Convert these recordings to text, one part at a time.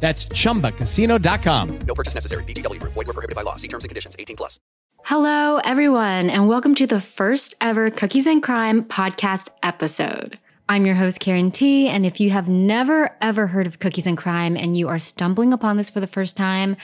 That's chumbacasino.com. No purchase necessary. VGW Group. Void were prohibited by law. See terms and conditions. 18 plus. Hello, everyone, and welcome to the first ever Cookies and Crime podcast episode. I'm your host, Karen Thi, and if you have never ever heard of Cookies and Crime and you are stumbling upon this for the first time,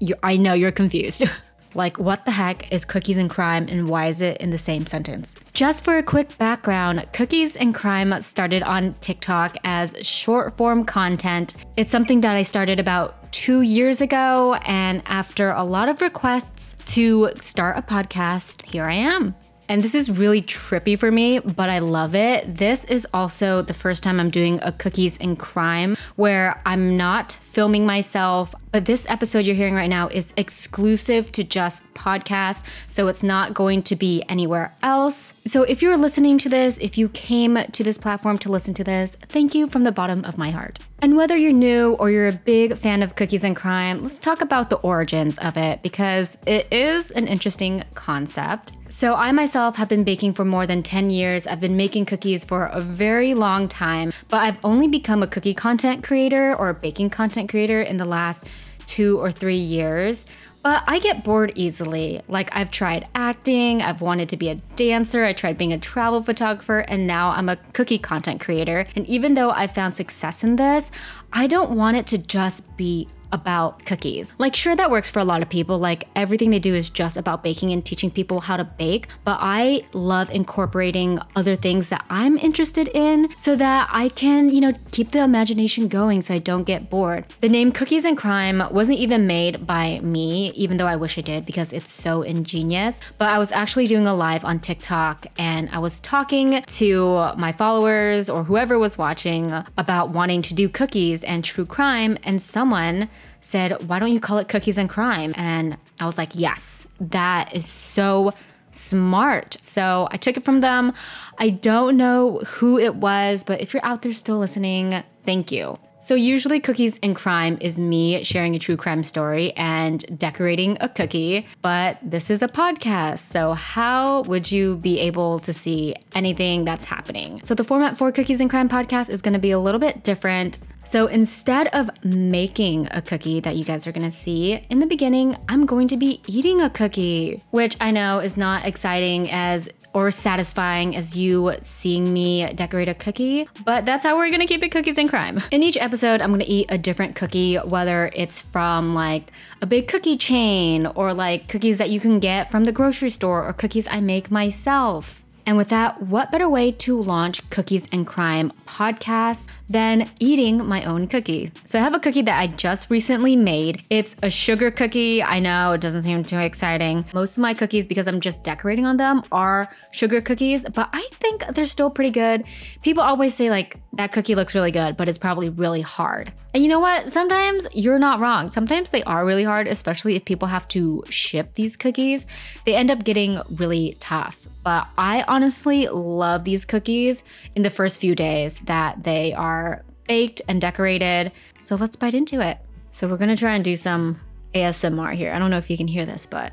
you, I know you're confused. Like, what the heck is cookies and crime and why is it in the same sentence? Just for a quick background, Cookies and Crime started on TikTok as short form content. It's something that I started about two years ago, and after a lot of requests to start a podcast, here I am. And this is really trippy for me, but I love it. This is also the first time I'm doing a cookies and crime where I'm not filming myself. But this episode you're hearing right now is exclusive to just podcast, so it's not going to be anywhere else. So if you're listening to this, if you came to this platform to listen to this, thank you from the bottom of my heart. And whether you're new or you're a big fan of cookies and crime, let's talk about the origins of it because it is an interesting concept. So, I myself have been baking for more than 10 years. I've been making cookies for a very long time, but I've only become a cookie content creator or a baking content creator in the last two or three years. But I get bored easily. Like, I've tried acting, I've wanted to be a dancer, I tried being a travel photographer, and now I'm a cookie content creator. And even though I've found success in this, I don't want it to just be about cookies. Like, sure, that works for a lot of people. Like, everything they do is just about baking and teaching people how to bake. But I love incorporating other things that I'm interested in so that I can, you know, keep the imagination going so I don't get bored. The name Cookies and Crime wasn't even made by me, even though I wish I did because it's so ingenious. But I was actually doing a live on TikTok and I was talking to my followers or whoever was watching about wanting to do cookies and true crime, and someone said, Why don't you call it Cookies and Crime? And I was like, Yes, that is so smart. So I took it from them. I don't know who it was, but if you're out there still listening, thank you. So, usually, Cookies and Crime is me sharing a true crime story and decorating a cookie, but this is a podcast. So, how would you be able to see anything that's happening? So, the format for Cookies and Crime podcast is going to be a little bit different. So instead of making a cookie that you guys are gonna see, in the beginning, I'm going to be eating a cookie, which I know is not exciting as or satisfying as you seeing me decorate a cookie, but that's how we're gonna keep it cookies and crime. In each episode, I'm gonna eat a different cookie, whether it's from like a big cookie chain or like cookies that you can get from the grocery store or cookies I make myself. And with that, what better way to launch Cookies and Crime podcast than eating my own cookie? So I have a cookie that I just recently made. It's a sugar cookie. I know it doesn't seem too exciting. Most of my cookies, because I'm just decorating on them, are sugar cookies, but I think they're still pretty good. People always say, like, that cookie looks really good, but it's probably really hard. And you know what? Sometimes you're not wrong. Sometimes they are really hard, especially if people have to ship these cookies. They end up getting really tough but I honestly love these cookies in the first few days that they are baked and decorated. So let's bite into it. So we're gonna try and do some ASMR here. I don't know if you can hear this, but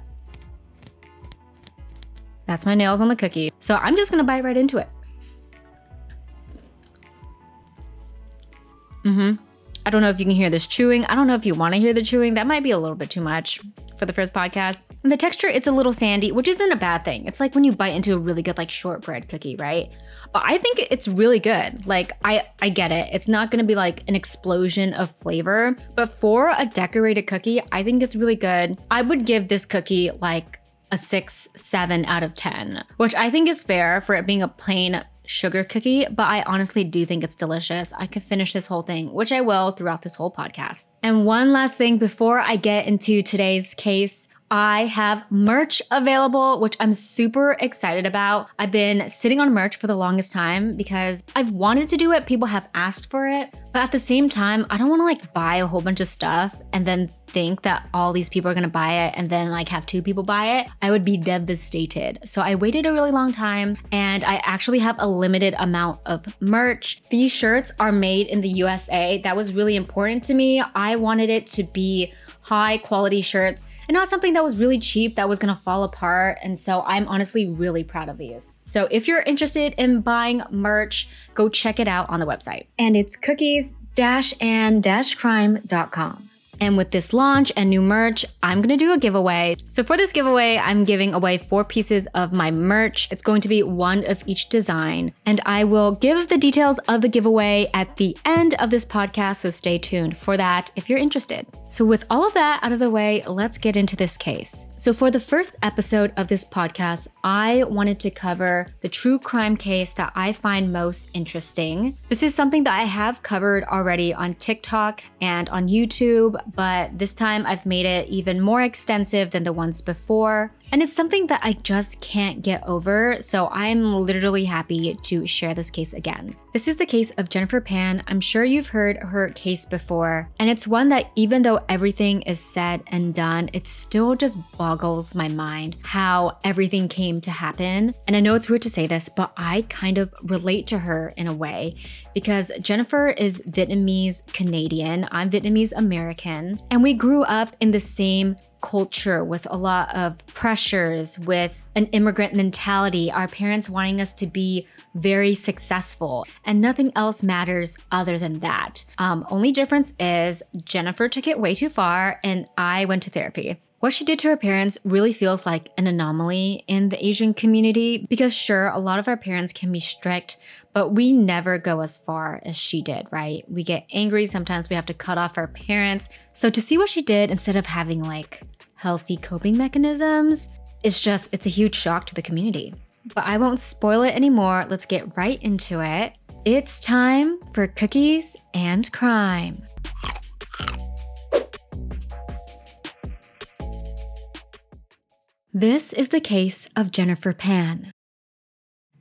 that's my nails on the cookie. So I'm just gonna bite right into it. Mm-hmm. I don't know if you can hear this chewing. I don't know if you want to hear the chewing. That might be a little bit too much for the first podcast. And the texture is a little sandy, which isn't a bad thing. It's like when you bite into a really good like shortbread cookie, right? But I think it's really good. Like I I get it. It's not going to be like an explosion of flavor, but for a decorated cookie, I think it's really good. I would give this cookie like a 6 7 out of 10, which I think is fair for it being a plain sugar cookie, but I honestly do think it's delicious. I could finish this whole thing, which I will throughout this whole podcast. And one last thing before I get into today's case, I have merch available, which I'm super excited about. I've been sitting on merch for the longest time because I've wanted to do it. People have asked for it. But at the same time, I don't want to like buy a whole bunch of stuff and then think that all these people are going to buy it and then like have two people buy it. I would be devastated. So I waited a really long time and I actually have a limited amount of merch. These shirts are made in the USA. That was really important to me. I wanted it to be high quality shirts and not something that was really cheap that was gonna fall apart. And so I'm honestly really proud of these. So if you're interested in buying merch, go check it out on the website. And it's cookies and with this launch and new merch, I'm gonna do a giveaway. So for this giveaway, I'm giving away four pieces of my merch. It's going to be one of each design. And I will give the details of the giveaway at the end of this podcast. So stay tuned for that if you're interested. So, with all of that out of the way, let's get into this case. So, for the first episode of this podcast, I wanted to cover the true crime case that I find most interesting. This is something that I have covered already on TikTok and on YouTube, but this time I've made it even more extensive than the ones before. And it's something that I just can't get over, so I'm literally happy to share this case again. This is the case of Jennifer Pan. I'm sure you've heard her case before, and it's one that even though everything is said and done, it still just boggles my mind how everything came to happen. And I know it's weird to say this, but I kind of relate to her in a way because Jennifer is Vietnamese Canadian, I'm Vietnamese American, and we grew up in the same culture with a lot of pressures, with an immigrant mentality, our parents wanting us to be very successful, and nothing else matters other than that. Um, only difference is Jennifer took it way too far, and I went to therapy. What she did to her parents really feels like an anomaly in the Asian community because, sure, a lot of our parents can be strict, but we never go as far as she did, right? We get angry. Sometimes we have to cut off our parents. So, to see what she did instead of having like healthy coping mechanisms, it's just, it's a huge shock to the community. But I won't spoil it anymore. Let's get right into it. It's time for cookies and crime. This is the case of Jennifer Pan.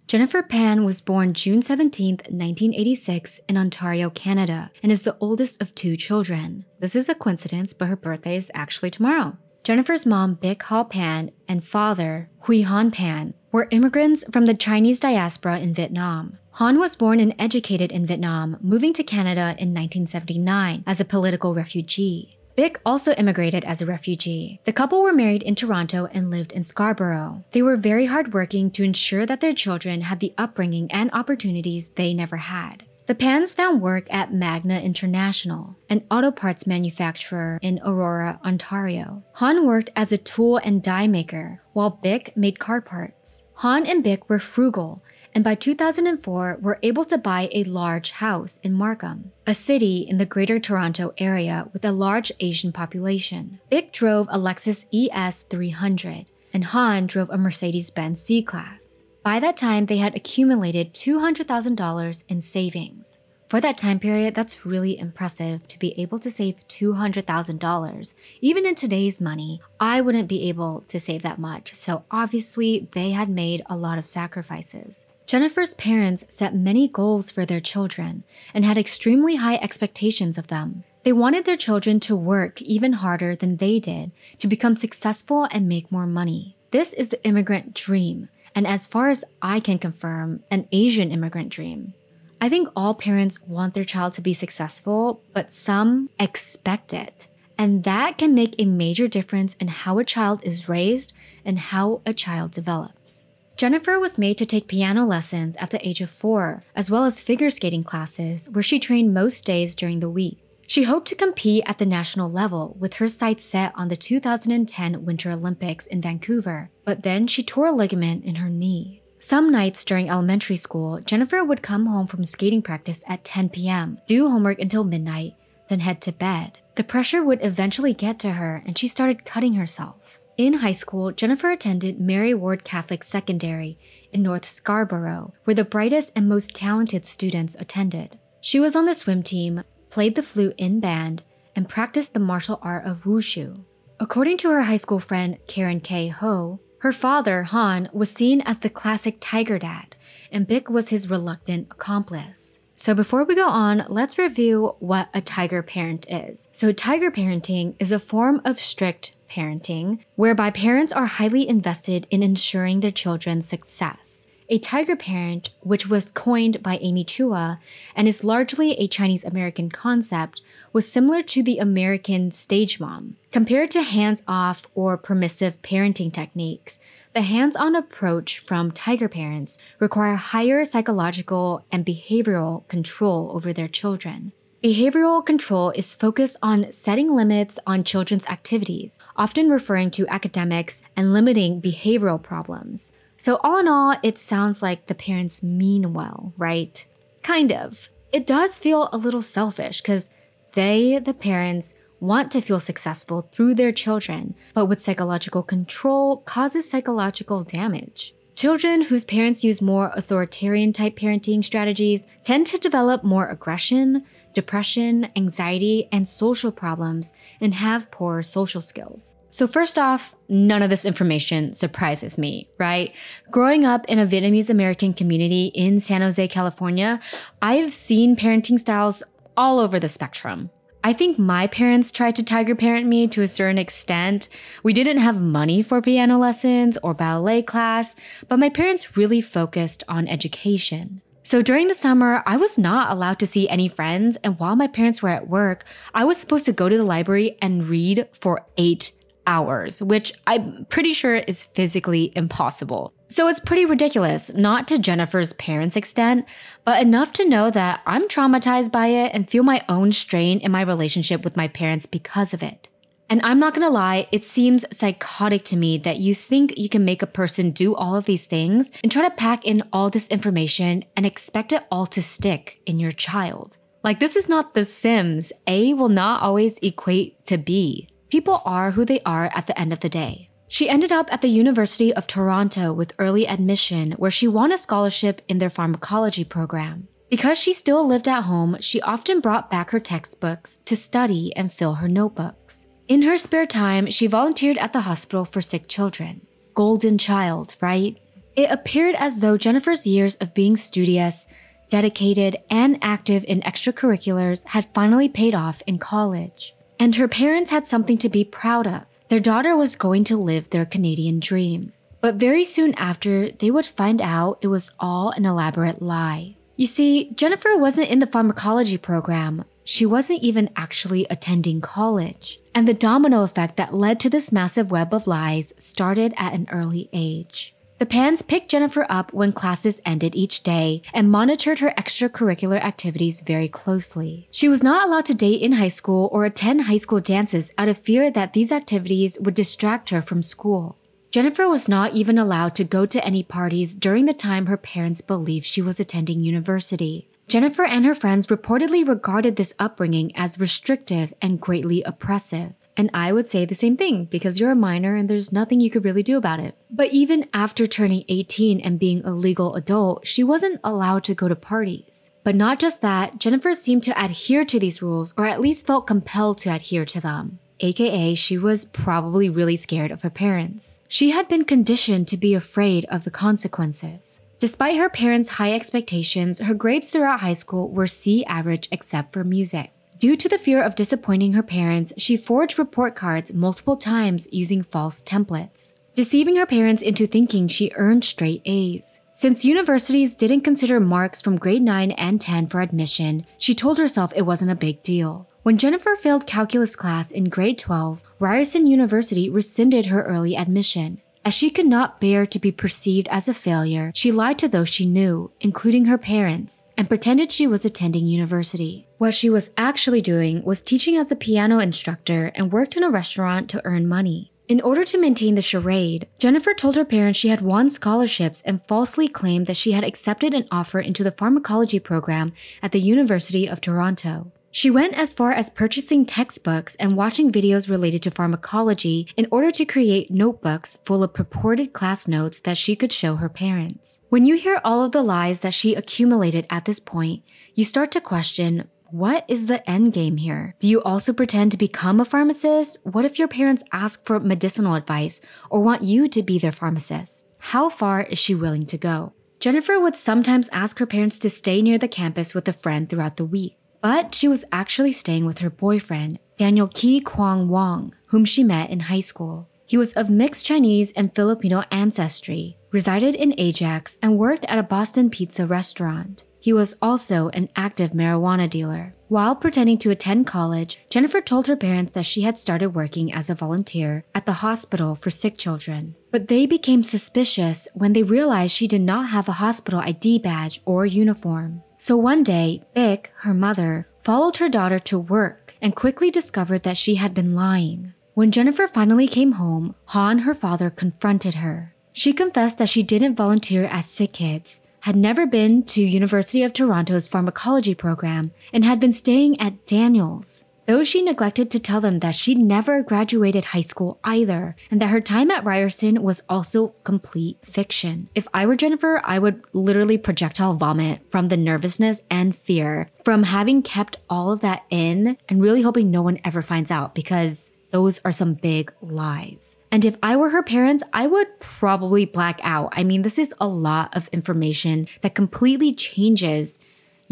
Jennifer Pan was born June 17, 1986, in Ontario, Canada, and is the oldest of two children. This is a coincidence, but her birthday is actually tomorrow. Jennifer's mom, Bic Ha Pan, and father, Hui Han Pan, were immigrants from the Chinese diaspora in Vietnam. Han was born and educated in Vietnam, moving to Canada in 1979 as a political refugee. Bick also immigrated as a refugee. The couple were married in Toronto and lived in Scarborough. They were very hardworking to ensure that their children had the upbringing and opportunities they never had. The Pans found work at Magna International, an auto parts manufacturer in Aurora, Ontario. Han worked as a tool and die maker, while Bick made car parts. Han and Bick were frugal and by 2004 were able to buy a large house in Markham, a city in the Greater Toronto area with a large Asian population. Bick drove a Lexus ES 300, and Han drove a Mercedes Benz C Class. By that time, they had accumulated $200,000 in savings. For that time period, that's really impressive to be able to save $200,000. Even in today's money, I wouldn't be able to save that much, so obviously they had made a lot of sacrifices. Jennifer's parents set many goals for their children and had extremely high expectations of them. They wanted their children to work even harder than they did to become successful and make more money. This is the immigrant dream, and as far as I can confirm, an Asian immigrant dream. I think all parents want their child to be successful, but some expect it. And that can make a major difference in how a child is raised and how a child develops. Jennifer was made to take piano lessons at the age of four, as well as figure skating classes, where she trained most days during the week. She hoped to compete at the national level with her sights set on the 2010 Winter Olympics in Vancouver, but then she tore a ligament in her knee. Some nights during elementary school, Jennifer would come home from skating practice at 10 p.m., do homework until midnight, then head to bed. The pressure would eventually get to her and she started cutting herself. In high school, Jennifer attended Mary Ward Catholic Secondary in North Scarborough, where the brightest and most talented students attended. She was on the swim team, played the flute in band, and practiced the martial art of wushu. According to her high school friend Karen K. Ho, her father, Han, was seen as the classic tiger dad, and Bick was his reluctant accomplice. So before we go on, let's review what a tiger parent is. So tiger parenting is a form of strict parenting whereby parents are highly invested in ensuring their children's success. A tiger parent, which was coined by Amy Chua and is largely a Chinese American concept, was similar to the American stage mom. Compared to hands off or permissive parenting techniques, the hands on approach from tiger parents require higher psychological and behavioral control over their children. Behavioral control is focused on setting limits on children's activities, often referring to academics and limiting behavioral problems. So, all in all, it sounds like the parents mean well, right? Kind of. It does feel a little selfish because they, the parents, want to feel successful through their children, but with psychological control causes psychological damage. Children whose parents use more authoritarian type parenting strategies tend to develop more aggression, depression, anxiety, and social problems and have poor social skills. So, first off, none of this information surprises me, right? Growing up in a Vietnamese American community in San Jose, California, I've seen parenting styles all over the spectrum. I think my parents tried to tiger parent me to a certain extent. We didn't have money for piano lessons or ballet class, but my parents really focused on education. So during the summer, I was not allowed to see any friends, and while my parents were at work, I was supposed to go to the library and read for eight hours, which I'm pretty sure is physically impossible. So it's pretty ridiculous, not to Jennifer's parents' extent, but enough to know that I'm traumatized by it and feel my own strain in my relationship with my parents because of it. And I'm not gonna lie, it seems psychotic to me that you think you can make a person do all of these things and try to pack in all this information and expect it all to stick in your child. Like, this is not The Sims. A will not always equate to B. People are who they are at the end of the day. She ended up at the University of Toronto with early admission, where she won a scholarship in their pharmacology program. Because she still lived at home, she often brought back her textbooks to study and fill her notebooks. In her spare time, she volunteered at the hospital for sick children. Golden child, right? It appeared as though Jennifer's years of being studious, dedicated, and active in extracurriculars had finally paid off in college. And her parents had something to be proud of. Their daughter was going to live their Canadian dream. But very soon after, they would find out it was all an elaborate lie. You see, Jennifer wasn't in the pharmacology program, she wasn't even actually attending college. And the domino effect that led to this massive web of lies started at an early age. The Pans picked Jennifer up when classes ended each day and monitored her extracurricular activities very closely. She was not allowed to date in high school or attend high school dances out of fear that these activities would distract her from school. Jennifer was not even allowed to go to any parties during the time her parents believed she was attending university. Jennifer and her friends reportedly regarded this upbringing as restrictive and greatly oppressive. And I would say the same thing because you're a minor and there's nothing you could really do about it. But even after turning 18 and being a legal adult, she wasn't allowed to go to parties. But not just that, Jennifer seemed to adhere to these rules or at least felt compelled to adhere to them. AKA, she was probably really scared of her parents. She had been conditioned to be afraid of the consequences. Despite her parents' high expectations, her grades throughout high school were C average except for music. Due to the fear of disappointing her parents, she forged report cards multiple times using false templates, deceiving her parents into thinking she earned straight A's. Since universities didn't consider marks from grade 9 and 10 for admission, she told herself it wasn't a big deal. When Jennifer failed calculus class in grade 12, Ryerson University rescinded her early admission. As she could not bear to be perceived as a failure, she lied to those she knew, including her parents, and pretended she was attending university. What she was actually doing was teaching as a piano instructor and worked in a restaurant to earn money. In order to maintain the charade, Jennifer told her parents she had won scholarships and falsely claimed that she had accepted an offer into the pharmacology program at the University of Toronto. She went as far as purchasing textbooks and watching videos related to pharmacology in order to create notebooks full of purported class notes that she could show her parents. When you hear all of the lies that she accumulated at this point, you start to question what is the end game here? Do you also pretend to become a pharmacist? What if your parents ask for medicinal advice or want you to be their pharmacist? How far is she willing to go? Jennifer would sometimes ask her parents to stay near the campus with a friend throughout the week, but she was actually staying with her boyfriend, Daniel Ki Kwang Wong, whom she met in high school. He was of mixed Chinese and Filipino ancestry, resided in Ajax, and worked at a Boston pizza restaurant. He was also an active marijuana dealer. While pretending to attend college, Jennifer told her parents that she had started working as a volunteer at the hospital for sick children. But they became suspicious when they realized she did not have a hospital ID badge or uniform. So one day, Bick, her mother, followed her daughter to work and quickly discovered that she had been lying. When Jennifer finally came home, Han, her father, confronted her. She confessed that she didn't volunteer at Sick Kids had never been to University of Toronto's pharmacology program and had been staying at Daniels. Though she neglected to tell them that she'd never graduated high school either, and that her time at Ryerson was also complete fiction. If I were Jennifer, I would literally projectile vomit from the nervousness and fear from having kept all of that in and really hoping no one ever finds out because those are some big lies. And if I were her parents, I would probably black out. I mean, this is a lot of information that completely changes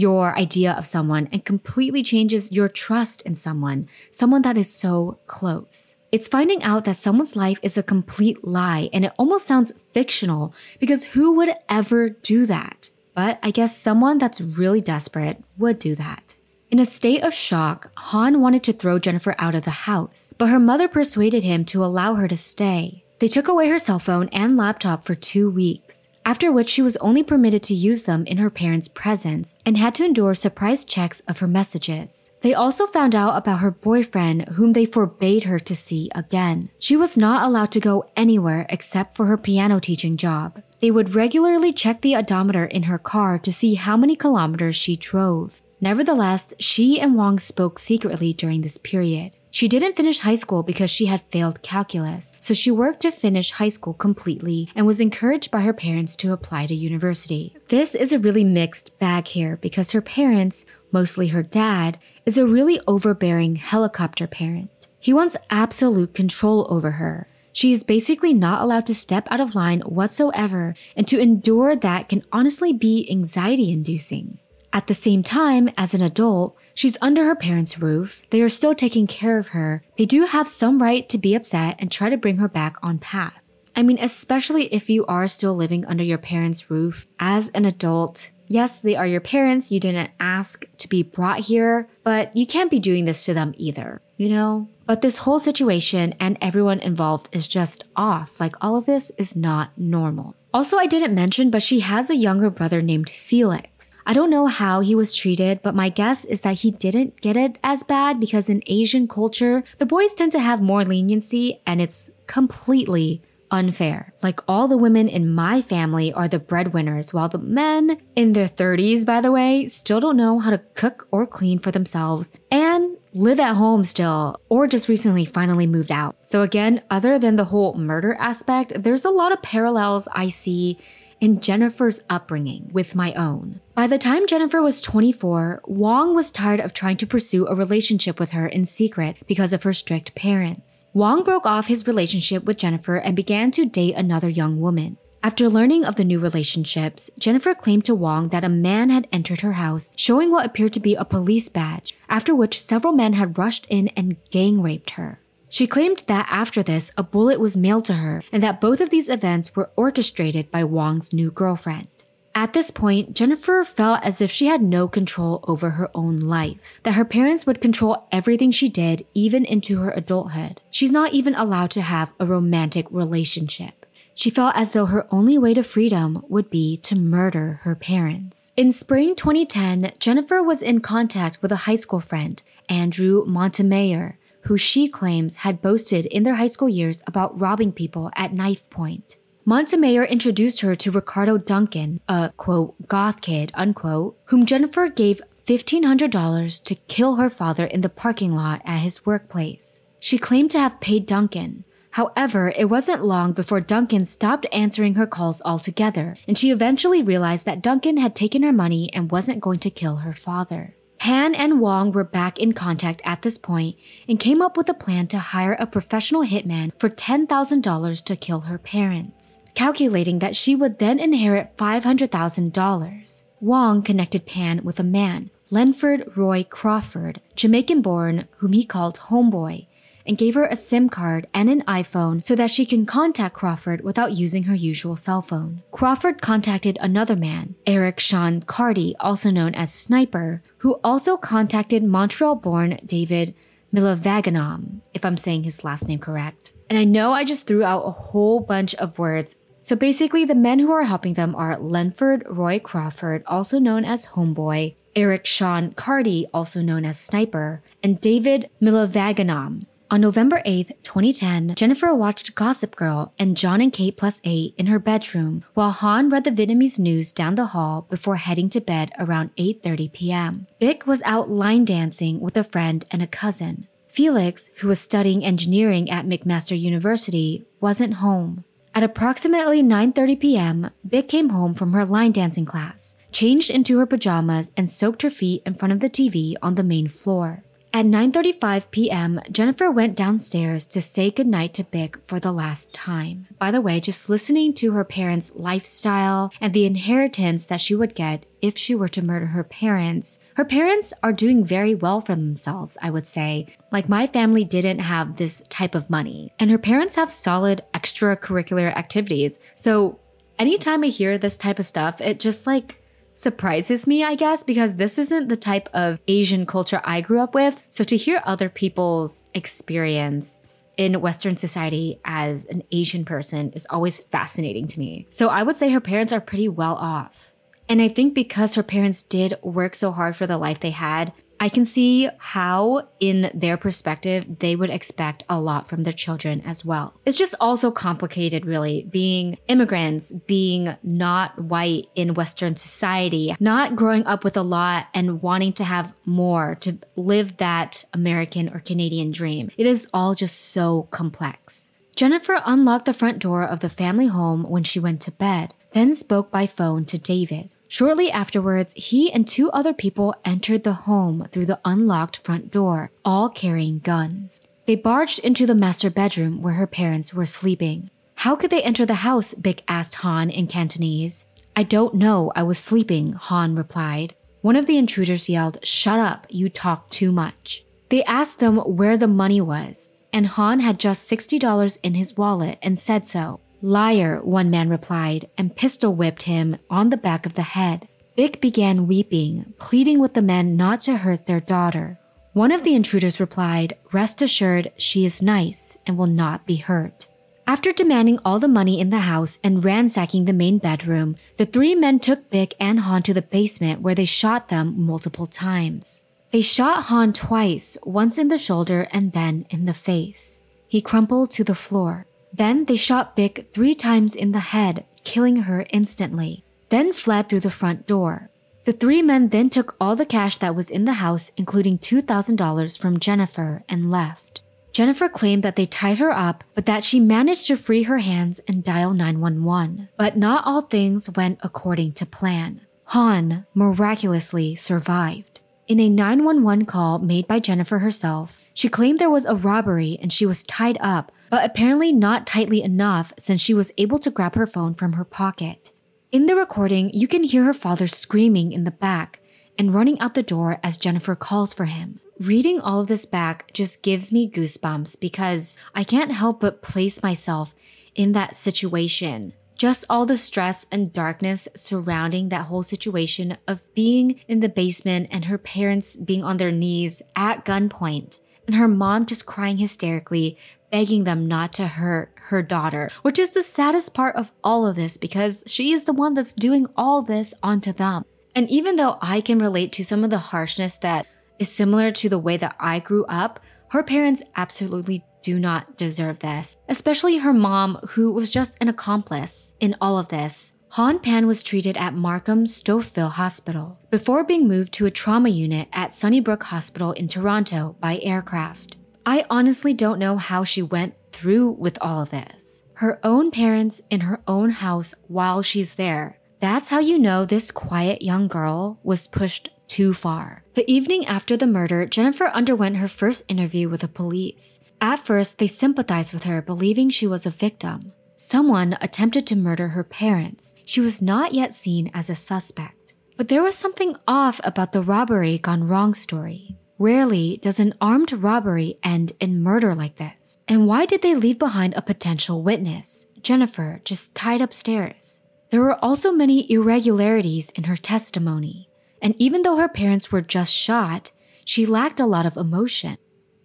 your idea of someone and completely changes your trust in someone, someone that is so close. It's finding out that someone's life is a complete lie and it almost sounds fictional because who would ever do that? But I guess someone that's really desperate would do that. In a state of shock, Han wanted to throw Jennifer out of the house, but her mother persuaded him to allow her to stay. They took away her cell phone and laptop for two weeks, after which she was only permitted to use them in her parents' presence and had to endure surprise checks of her messages. They also found out about her boyfriend, whom they forbade her to see again. She was not allowed to go anywhere except for her piano teaching job. They would regularly check the odometer in her car to see how many kilometers she drove. Nevertheless, she and Wong spoke secretly during this period. She didn't finish high school because she had failed calculus, so she worked to finish high school completely and was encouraged by her parents to apply to university. This is a really mixed bag here because her parents, mostly her dad, is a really overbearing helicopter parent. He wants absolute control over her. She is basically not allowed to step out of line whatsoever, and to endure that can honestly be anxiety inducing. At the same time, as an adult, she's under her parents' roof. They are still taking care of her. They do have some right to be upset and try to bring her back on path. I mean, especially if you are still living under your parents' roof as an adult. Yes, they are your parents. You didn't ask to be brought here, but you can't be doing this to them either, you know? But this whole situation and everyone involved is just off. Like, all of this is not normal. Also, I didn't mention, but she has a younger brother named Felix. I don't know how he was treated, but my guess is that he didn't get it as bad because in Asian culture, the boys tend to have more leniency and it's completely unfair. Like all the women in my family are the breadwinners, while the men in their 30s, by the way, still don't know how to cook or clean for themselves and live at home still, or just recently finally moved out. So, again, other than the whole murder aspect, there's a lot of parallels I see in Jennifer's upbringing with my own. By the time Jennifer was 24, Wong was tired of trying to pursue a relationship with her in secret because of her strict parents. Wong broke off his relationship with Jennifer and began to date another young woman. After learning of the new relationships, Jennifer claimed to Wong that a man had entered her house showing what appeared to be a police badge, after which several men had rushed in and gang raped her. She claimed that after this, a bullet was mailed to her and that both of these events were orchestrated by Wong's new girlfriend. At this point, Jennifer felt as if she had no control over her own life, that her parents would control everything she did, even into her adulthood. She's not even allowed to have a romantic relationship. She felt as though her only way to freedom would be to murder her parents. In spring 2010, Jennifer was in contact with a high school friend, Andrew Montemayor, who she claims had boasted in their high school years about robbing people at knife point. Montemayor introduced her to Ricardo Duncan, a quote, goth kid, unquote, whom Jennifer gave $1,500 to kill her father in the parking lot at his workplace. She claimed to have paid Duncan, However, it wasn't long before Duncan stopped answering her calls altogether, and she eventually realized that Duncan had taken her money and wasn't going to kill her father. Pan and Wong were back in contact at this point and came up with a plan to hire a professional hitman for $10,000 to kill her parents, calculating that she would then inherit $500,000. Wong connected Pan with a man, Lenford Roy Crawford, Jamaican born, whom he called Homeboy, and gave her a SIM card and an iPhone so that she can contact Crawford without using her usual cell phone. Crawford contacted another man, Eric Sean Carty, also known as Sniper, who also contacted Montreal born David Mylvaganam, if I'm saying his last name correct. And I know I just threw out a whole bunch of words. So basically, the men who are helping them are Lenford Roy Crawford, also known as Homeboy, Eric Sean Carty, also known as Sniper, and David Mylvaganam, on November 8, 2010, Jennifer watched Gossip Girl and Jon and Kate plus 8 in her bedroom while Han read the Vietnamese news down the hall before heading to bed around 8:30 p.m. Bic was out line dancing with a friend and a cousin. Felix, who was studying engineering at McMaster University, wasn't home. At approximately 9:30 p.m., Bic came home from her line dancing class, changed into her pajamas, and soaked her feet in front of the TV on the main floor. At 9:35 p.m., Jennifer went downstairs to say goodnight to Bic for the last time. By the way, just listening to her parents' lifestyle and the inheritance that she would get if she were to murder her parents, her parents are doing very well for themselves, I would say. Like my family didn't have this type of money, and her parents have solid extracurricular activities. So, anytime I hear this type of stuff, it just like surprises me, I guess, because this isn't the type of Asian culture I grew up with. So to hear other people's experience in Western society as an Asian person is always fascinating to me. So I would say her parents are pretty well off. And I think because her parents did work so hard for the life they had, I can see how, in their perspective, they would expect a lot from their children as well. It's just also complicated, really, being immigrants, being not white in Western society, not growing up with a lot and wanting to have more to live that American or Canadian dream. It is all just so complex. Jennifer unlocked the front door of the family home when she went to bed, then spoke by phone to David. Shortly afterwards, he and two other people entered the home through the unlocked front door, all carrying guns. They barged into the master bedroom where her parents were sleeping. How could they enter the house? Bic asked Han in Cantonese. I don't know, I was sleeping, Han replied. One of the intruders yelled, Shut up, you talk too much. They asked them where the money was, and Han had just $60 in his wallet and said so. Liar, one man replied, and pistol whipped him on the back of the head. Bic began weeping, pleading with the men not to hurt their daughter. One of the intruders replied, Rest assured, she is nice and will not be hurt. After demanding all the money in the house and ransacking the main bedroom, the three men took Bic and Han to the basement where they shot them multiple times. They shot Han twice, once in the shoulder and then in the face. He crumpled to the floor. Then they shot Bick three times in the head, killing her instantly, then fled through the front door. The three men then took all the cash that was in the house, including $2,000 from Jennifer, and left. Jennifer claimed that they tied her up, but that she managed to free her hands and dial 911. But not all things went according to plan. Han miraculously survived. In a 911 call made by Jennifer herself, she claimed there was a robbery and she was tied up, but apparently not tightly enough since she was able to grab her phone from her pocket. In the recording, you can hear her father screaming in the back and running out the door as Jennifer calls for him. Reading all of this back just gives me goosebumps because I can't help but place myself in that situation. Just all the stress and darkness surrounding that whole situation of being in the basement and her parents being on their knees at gunpoint and her mom just crying hysterically, begging them not to hurt her daughter, which is the saddest part of all of this because she is the one that's doing all this onto them. And even though I can relate to some of the harshness that is similar to the way that I grew up, her parents absolutely do not deserve this, especially her mom, who was just an accomplice in all of this. Han Pan was treated at Markham Stouffville Hospital before being moved to a trauma unit at Sunnybrook Hospital in Toronto by aircraft. I honestly don't know how she went through with all of this. Her own parents in her own house while she's there. That's how you know this quiet young girl was pushed too far. The evening after the murder, Jennifer underwent her first interview with the police. At first, they sympathized with her, believing she was a victim. Someone attempted to murder her parents. She was not yet seen as a suspect. But there was something off about the robbery gone wrong story. Rarely does an armed robbery end in murder like this. And why did they leave behind a potential witness? Jennifer, just tied upstairs. There were also many irregularities in her testimony. And even though her parents were just shot, she lacked a lot of emotion.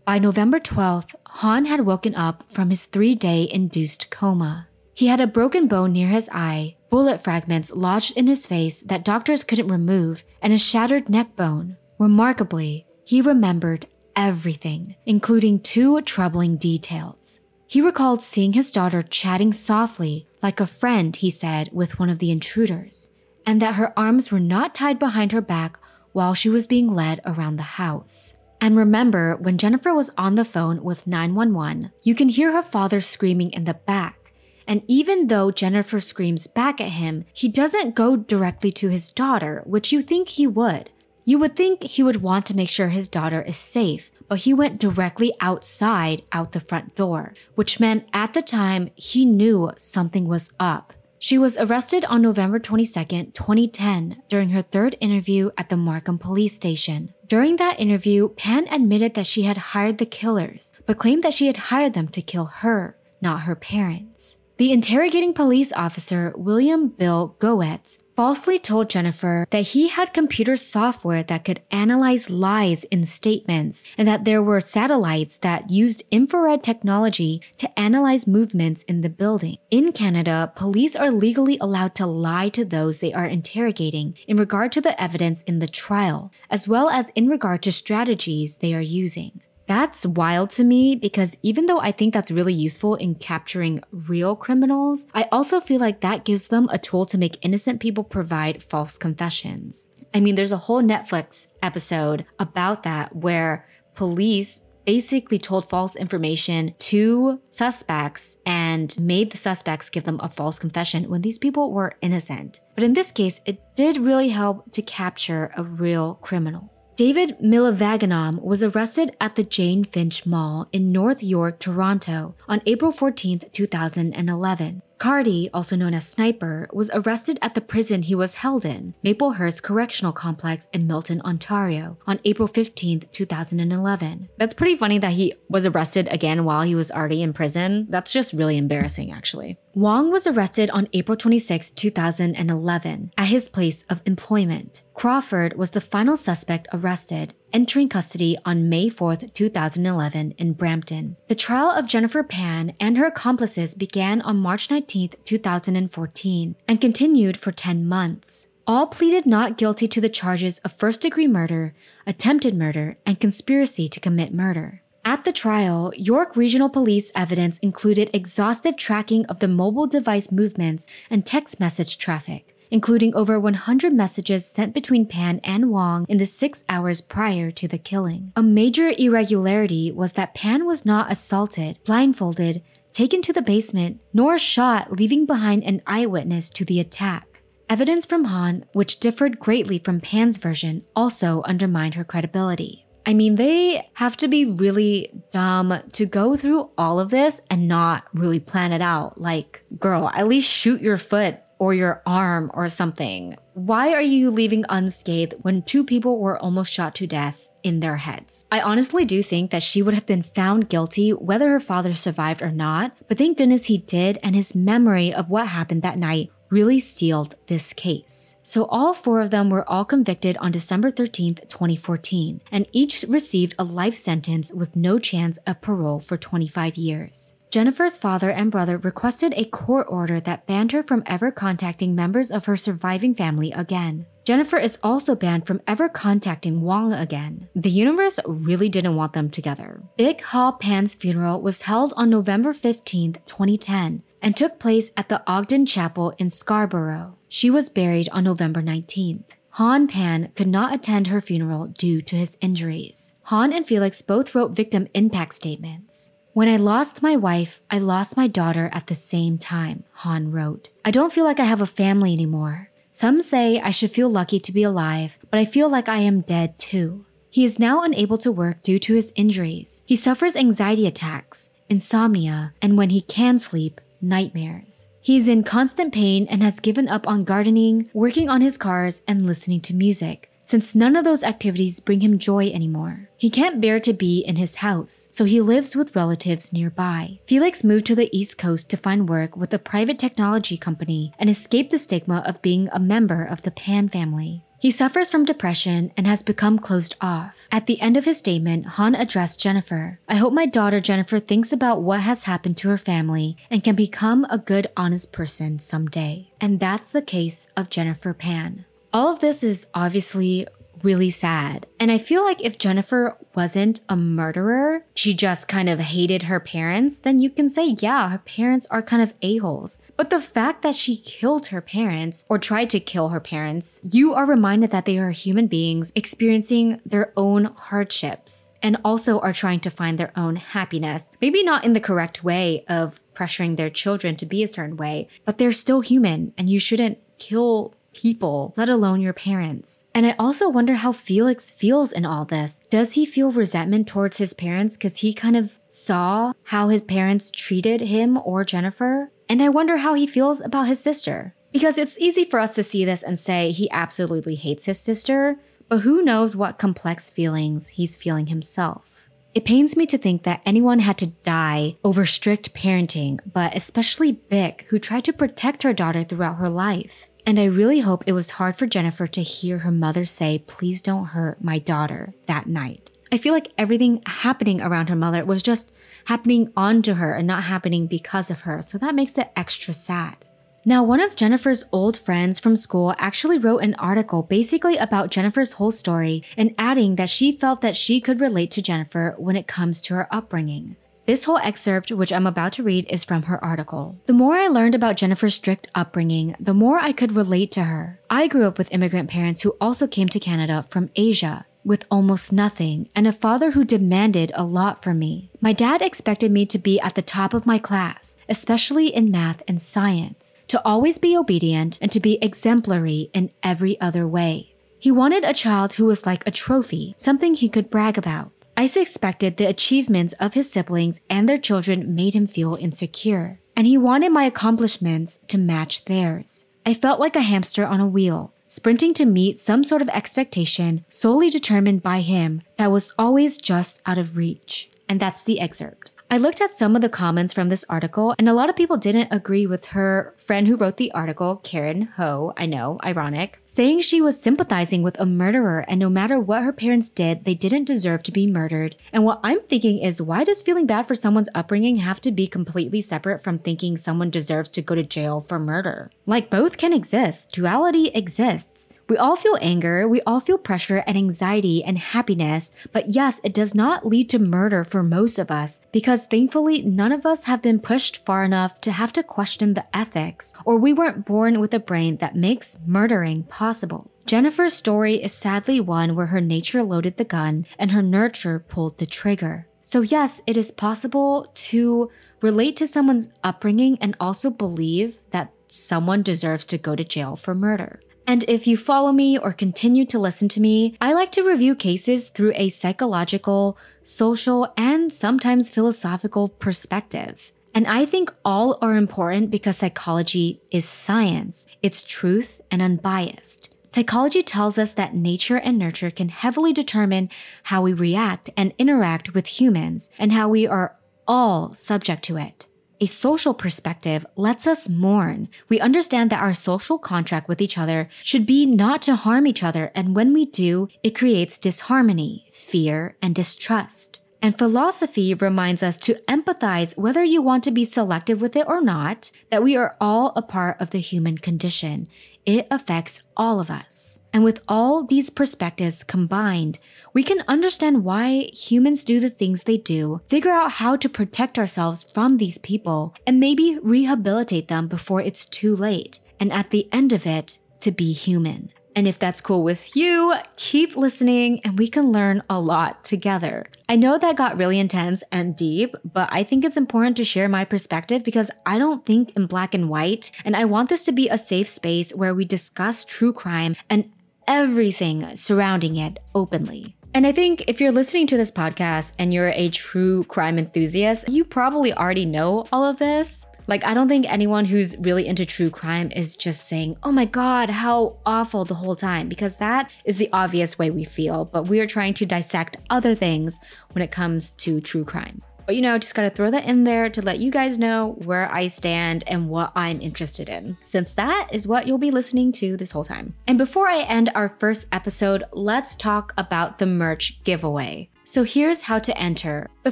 By November 12th, Han had woken up from his three day induced coma. He had a broken bone near his eye, bullet fragments lodged in his face that doctors couldn't remove, and a shattered neck bone. Remarkably, he remembered everything, including two troubling details. He recalled seeing his daughter chatting softly, like a friend, he said, with one of the intruders, and that her arms were not tied behind her back while she was being led around the house. And remember, when Jennifer was on the phone with 911, you can hear her father screaming in the back. And even though Jennifer screams back at him, he doesn't go directly to his daughter, which you think he would. You would think he would want to make sure his daughter is safe, but he went directly outside out the front door, which meant at the time he knew something was up. She was arrested on November 22, 2010, during her third interview at the Markham police station. During that interview, Pan admitted that she had hired the killers, but claimed that she had hired them to kill her, not her parents. The interrogating police officer, William Bill Goetz, falsely told Jennifer that he had computer software that could analyze lies in statements and that there were satellites that used infrared technology to analyze movements in the building. In Canada, police are legally allowed to lie to those they are interrogating in regard to the evidence in the trial, as well as in regard to strategies they are using. That's wild to me because even though I think that's really useful in capturing real criminals, I also feel like that gives them a tool to make innocent people provide false confessions. I mean, there's a whole Netflix episode about that where police basically told false information to suspects and made the suspects give them a false confession when these people were innocent. But in this case, it did really help to capture a real criminal. David Mylvaganam was arrested at the Jane Finch Mall in North York, Toronto on April 14, 2011. Carty, also known as Sniper, was arrested at the prison he was held in, Maplehurst Correctional Complex in Milton, Ontario, on April 15, 2011. That's pretty funny that he was arrested again while he was already in prison. That's just really embarrassing, actually. Wong was arrested on April 26, 2011, at his place of employment. Crawford was the final suspect arrested, entering custody on May 4, 2011, in Brampton. The trial of Jennifer Pan and her accomplices began on March 19, 2014, and continued for 10 months. All pleaded not guilty to the charges of first degree murder, attempted murder, and conspiracy to commit murder. At the trial, York Regional Police evidence included exhaustive tracking of the mobile device movements and text message traffic, including over 100 messages sent between Pan and Wong in the six hours prior to the killing. A major irregularity was that Pan was not assaulted, blindfolded, taken to the basement, nor shot, leaving behind an eyewitness to the attack. Evidence from Han, which differed greatly from Pan's version, also undermined her credibility. I mean, they have to be really dumb to go through all of this and not really plan it out. Like, girl, at least shoot your foot or your arm or something. Why are you leaving unscathed when two people were almost shot to death in their heads? I honestly do think that she would have been found guilty whether her father survived or not, but thank goodness he did, and his memory of what happened that night really sealed this case. So all four of them were all convicted on December 13th, 2014, and each received a life sentence with no chance of parole for 25 years. Jennifer's father and brother requested a court order that banned her from ever contacting members of her surviving family again. Jennifer is also banned from ever contacting Wong again. The universe really didn't want them together. Bich Ha Pan's funeral was held on November 15, 2010, and took place at the Ogden Chapel in Scarborough. She was buried on November 19th. Han Pan could not attend her funeral due to his injuries. Han and Felix both wrote victim impact statements. When I lost my wife, I lost my daughter at the same time, Han wrote. I don't feel like I have a family anymore. Some say I should feel lucky to be alive, but I feel like I am dead too. He is now unable to work due to his injuries. He suffers anxiety attacks, insomnia, and when he can sleep, nightmares. He's in constant pain and has given up on gardening, working on his cars, and listening to music, since none of those activities bring him joy anymore. He can't bear to be in his house, so he lives with relatives nearby. Felix moved to the East Coast to find work with a private technology company and escape the stigma of being a member of the Pan family. He suffers from depression and has become closed off. At the end of his statement, Han addressed Jennifer. I hope my daughter Jennifer thinks about what has happened to her family and can become a good, honest person someday. And that's the case of Jennifer Pan. All of this is obviously really sad. And I feel like if Jennifer wasn't a murderer, she just kind of hated her parents, then you can say, yeah, her parents are kind of a-holes. But the fact that she killed her parents or tried to kill her parents, you are reminded that they are human beings experiencing their own hardships and also are trying to find their own happiness. Maybe not in the correct way of pressuring their children to be a certain way, but they're still human and you shouldn't kill people, let alone your parents. And I also wonder how Felix feels in all this. Does he feel resentment towards his parents because he kind of saw how his parents treated him or Jennifer? And I wonder how he feels about his sister. Because it's easy for us to see this and say he absolutely hates his sister, but who knows what complex feelings he's feeling himself. It pains me to think that anyone had to die over strict parenting, but especially Bich, who tried to protect her daughter throughout her life. And I really hope it was hard for Jennifer to hear her mother say, Please don't hurt my daughter that night. I feel like everything happening around her mother was just happening onto her and not happening because of her, so that makes it extra sad. Now, one of Jennifer's old friends from school actually wrote an article basically about Jennifer's whole story and adding that she felt that she could relate to Jennifer when it comes to her upbringing. This whole excerpt, which I'm about to read, is from her article. The more I learned about Jennifer's strict upbringing, the more I could relate to her. I grew up with immigrant parents who also came to Canada from Asia with almost nothing and a father who demanded a lot from me. My dad expected me to be at the top of my class, especially in math and science, to always be obedient and to be exemplary in every other way. He wanted a child who was like a trophy, something he could brag about. I suspected the achievements of his siblings and their children made him feel insecure, and he wanted my accomplishments to match theirs. I felt like a hamster on a wheel, sprinting to meet some sort of expectation solely determined by him that was always just out of reach. And that's the excerpt. I looked at some of the comments from this article, and a lot of people didn't agree with her friend who wrote the article, Karen Ho, I know, ironic, saying she was sympathizing with a murderer and no matter what her parents did, they didn't deserve to be murdered. And what I'm thinking is, why does feeling bad for someone's upbringing have to be completely separate from thinking someone deserves to go to jail for murder? Like, both can exist, duality exists. We all feel anger, we all feel pressure and anxiety and happiness, but yes, it does not lead to murder for most of us because thankfully none of us have been pushed far enough to have to question the ethics, or we weren't born with a brain that makes murdering possible. Jennifer's story is sadly one where her nature loaded the gun and her nurture pulled the trigger. So, yes, it is possible to relate to someone's upbringing and also believe that someone deserves to go to jail for murder. And if you follow me or continue to listen to me, I like to review cases through a psychological, social, and sometimes philosophical perspective. And I think all are important because psychology is science, it's truth and unbiased. Psychology tells us that nature and nurture can heavily determine how we react and interact with humans and how we are all subject to it. A social perspective lets us mourn. We understand that our social contract with each other should be not to harm each other, and when we do, it creates disharmony, fear, and distrust. And philosophy reminds us to empathize whether you want to be selective with it or not, that we are all a part of the human condition. It affects all of us. And with all these perspectives combined, we can understand why humans do the things they do, figure out how to protect ourselves from these people, and maybe rehabilitate them before it's too late. And at the end of it, to be human. And if that's cool with you, keep listening and we can learn a lot together. I know that got really intense and deep, but I think it's important to share my perspective because I don't think in black and white. And I want this to be a safe space where we discuss true crime and everything surrounding it openly. And I think if you're listening to this podcast and you're a true crime enthusiast, you probably already know all of this. Like, I don't think anyone who's really into true crime is just saying, oh my God, how awful the whole time, because that is the obvious way we feel. But we are trying to dissect other things when it comes to true crime. But you know, just gotta throw that in there to let you guys know where I stand and what I'm interested in, since that is what you'll be listening to this whole time. And before I end our first episode, let's talk about the merch giveaway. So here's how to enter. The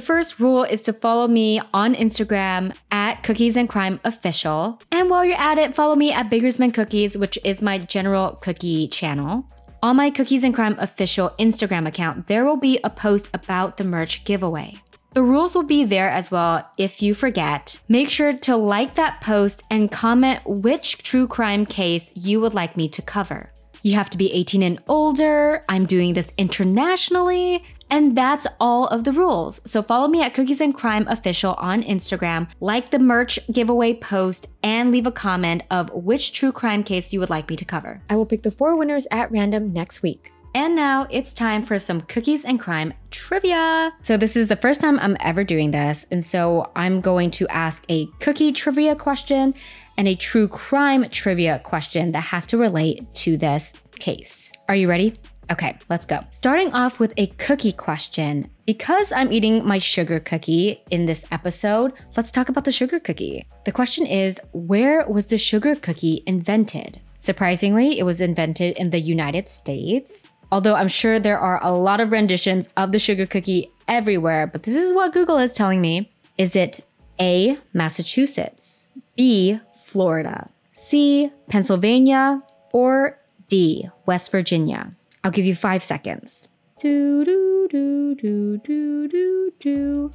first rule is to follow me on Instagram at Cookies and Crime Official. And while you're at it, follow me at Bakersmann Cookies, which is my general cookie channel. On my Cookies and Crime Official Instagram account, there will be a post about the merch giveaway. The rules will be there as well if you forget. Make sure to like that post and comment which true crime case you would like me to cover. You have to be 18 and older. I'm doing this internationally. And that's all of the rules. So follow me at Cookies and Crime Official on Instagram, like the merch giveaway post, and leave a comment of which true crime case you would like me to cover. I will pick the four winners at random next week. And now it's time for some cookies and crime trivia. So, this is the first time I'm ever doing this. And so, I'm going to ask a cookie trivia question and a true crime trivia question that has to relate to this case. Are you ready? Okay, let's go. Starting off with a cookie question. Because I'm eating my sugar cookie in this episode, let's talk about the sugar cookie. The question is Where was the sugar cookie invented? Surprisingly, it was invented in the United States. Although I'm sure there are a lot of renditions of the sugar cookie everywhere, but this is what Google is telling me. Is it A, Massachusetts, B, Florida, C, Pennsylvania, or D, West Virginia? I'll give you five seconds. Do, do, do, do, do, do, do.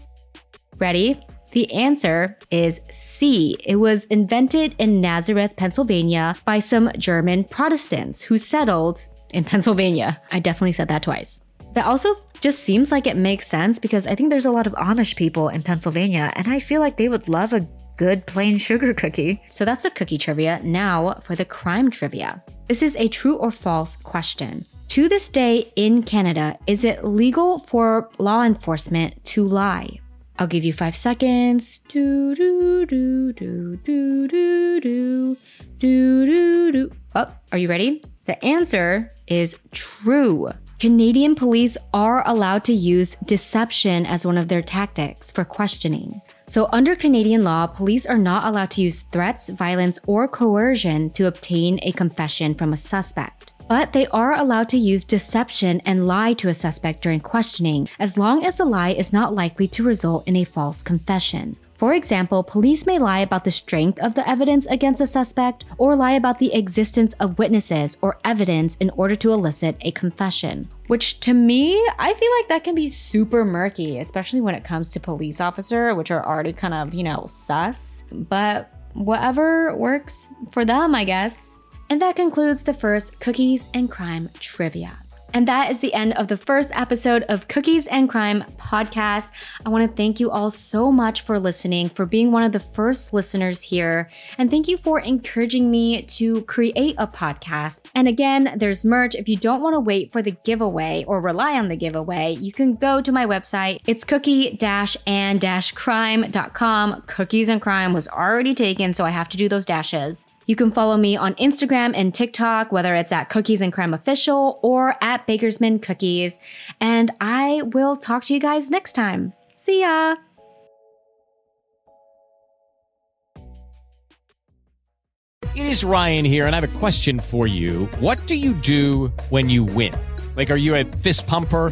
Ready? The answer is C. It was invented in Nazareth, Pennsylvania by some German Protestants who settled in Pennsylvania. I definitely said that twice. That also just seems like it makes sense because I think there's a lot of Amish people in Pennsylvania, and I feel like they would love a good plain sugar cookie. So that's a cookie trivia. Now for the crime trivia. This is a true or false question. To this day in Canada, is it legal for law enforcement to lie? I'll give you five seconds. Do do do do do do do do do. Oh, are you ready? The answer is true. Canadian police are allowed to use deception as one of their tactics for questioning. So, under Canadian law, police are not allowed to use threats, violence, or coercion to obtain a confession from a suspect. But they are allowed to use deception and lie to a suspect during questioning, as long as the lie is not likely to result in a false confession. For example, police may lie about the strength of the evidence against a suspect or lie about the existence of witnesses or evidence in order to elicit a confession. Which to me, I feel like that can be super murky, especially when it comes to police officer, which are already kind of, you know, sus. But whatever works for them, I guess. And that concludes the first Cookies and Crime trivia. And that is the end of the first episode of Cookies and Crime podcast. I want to thank you all so much for listening, for being one of the first listeners here. And thank you for encouraging me to create a podcast. And again, there's merch. If you don't want to wait for the giveaway or rely on the giveaway, you can go to my website. It's cookie and crime.com. Cookies and Crime was already taken, so I have to do those dashes. You can follow me on Instagram and TikTok, whether it's at Cookies and Crime Official or at Bakersmann Cookies. And I will talk to you guys next time. See ya! It is Ryan here, and I have a question for you. What do you do when you win? Like, are you a fist pumper?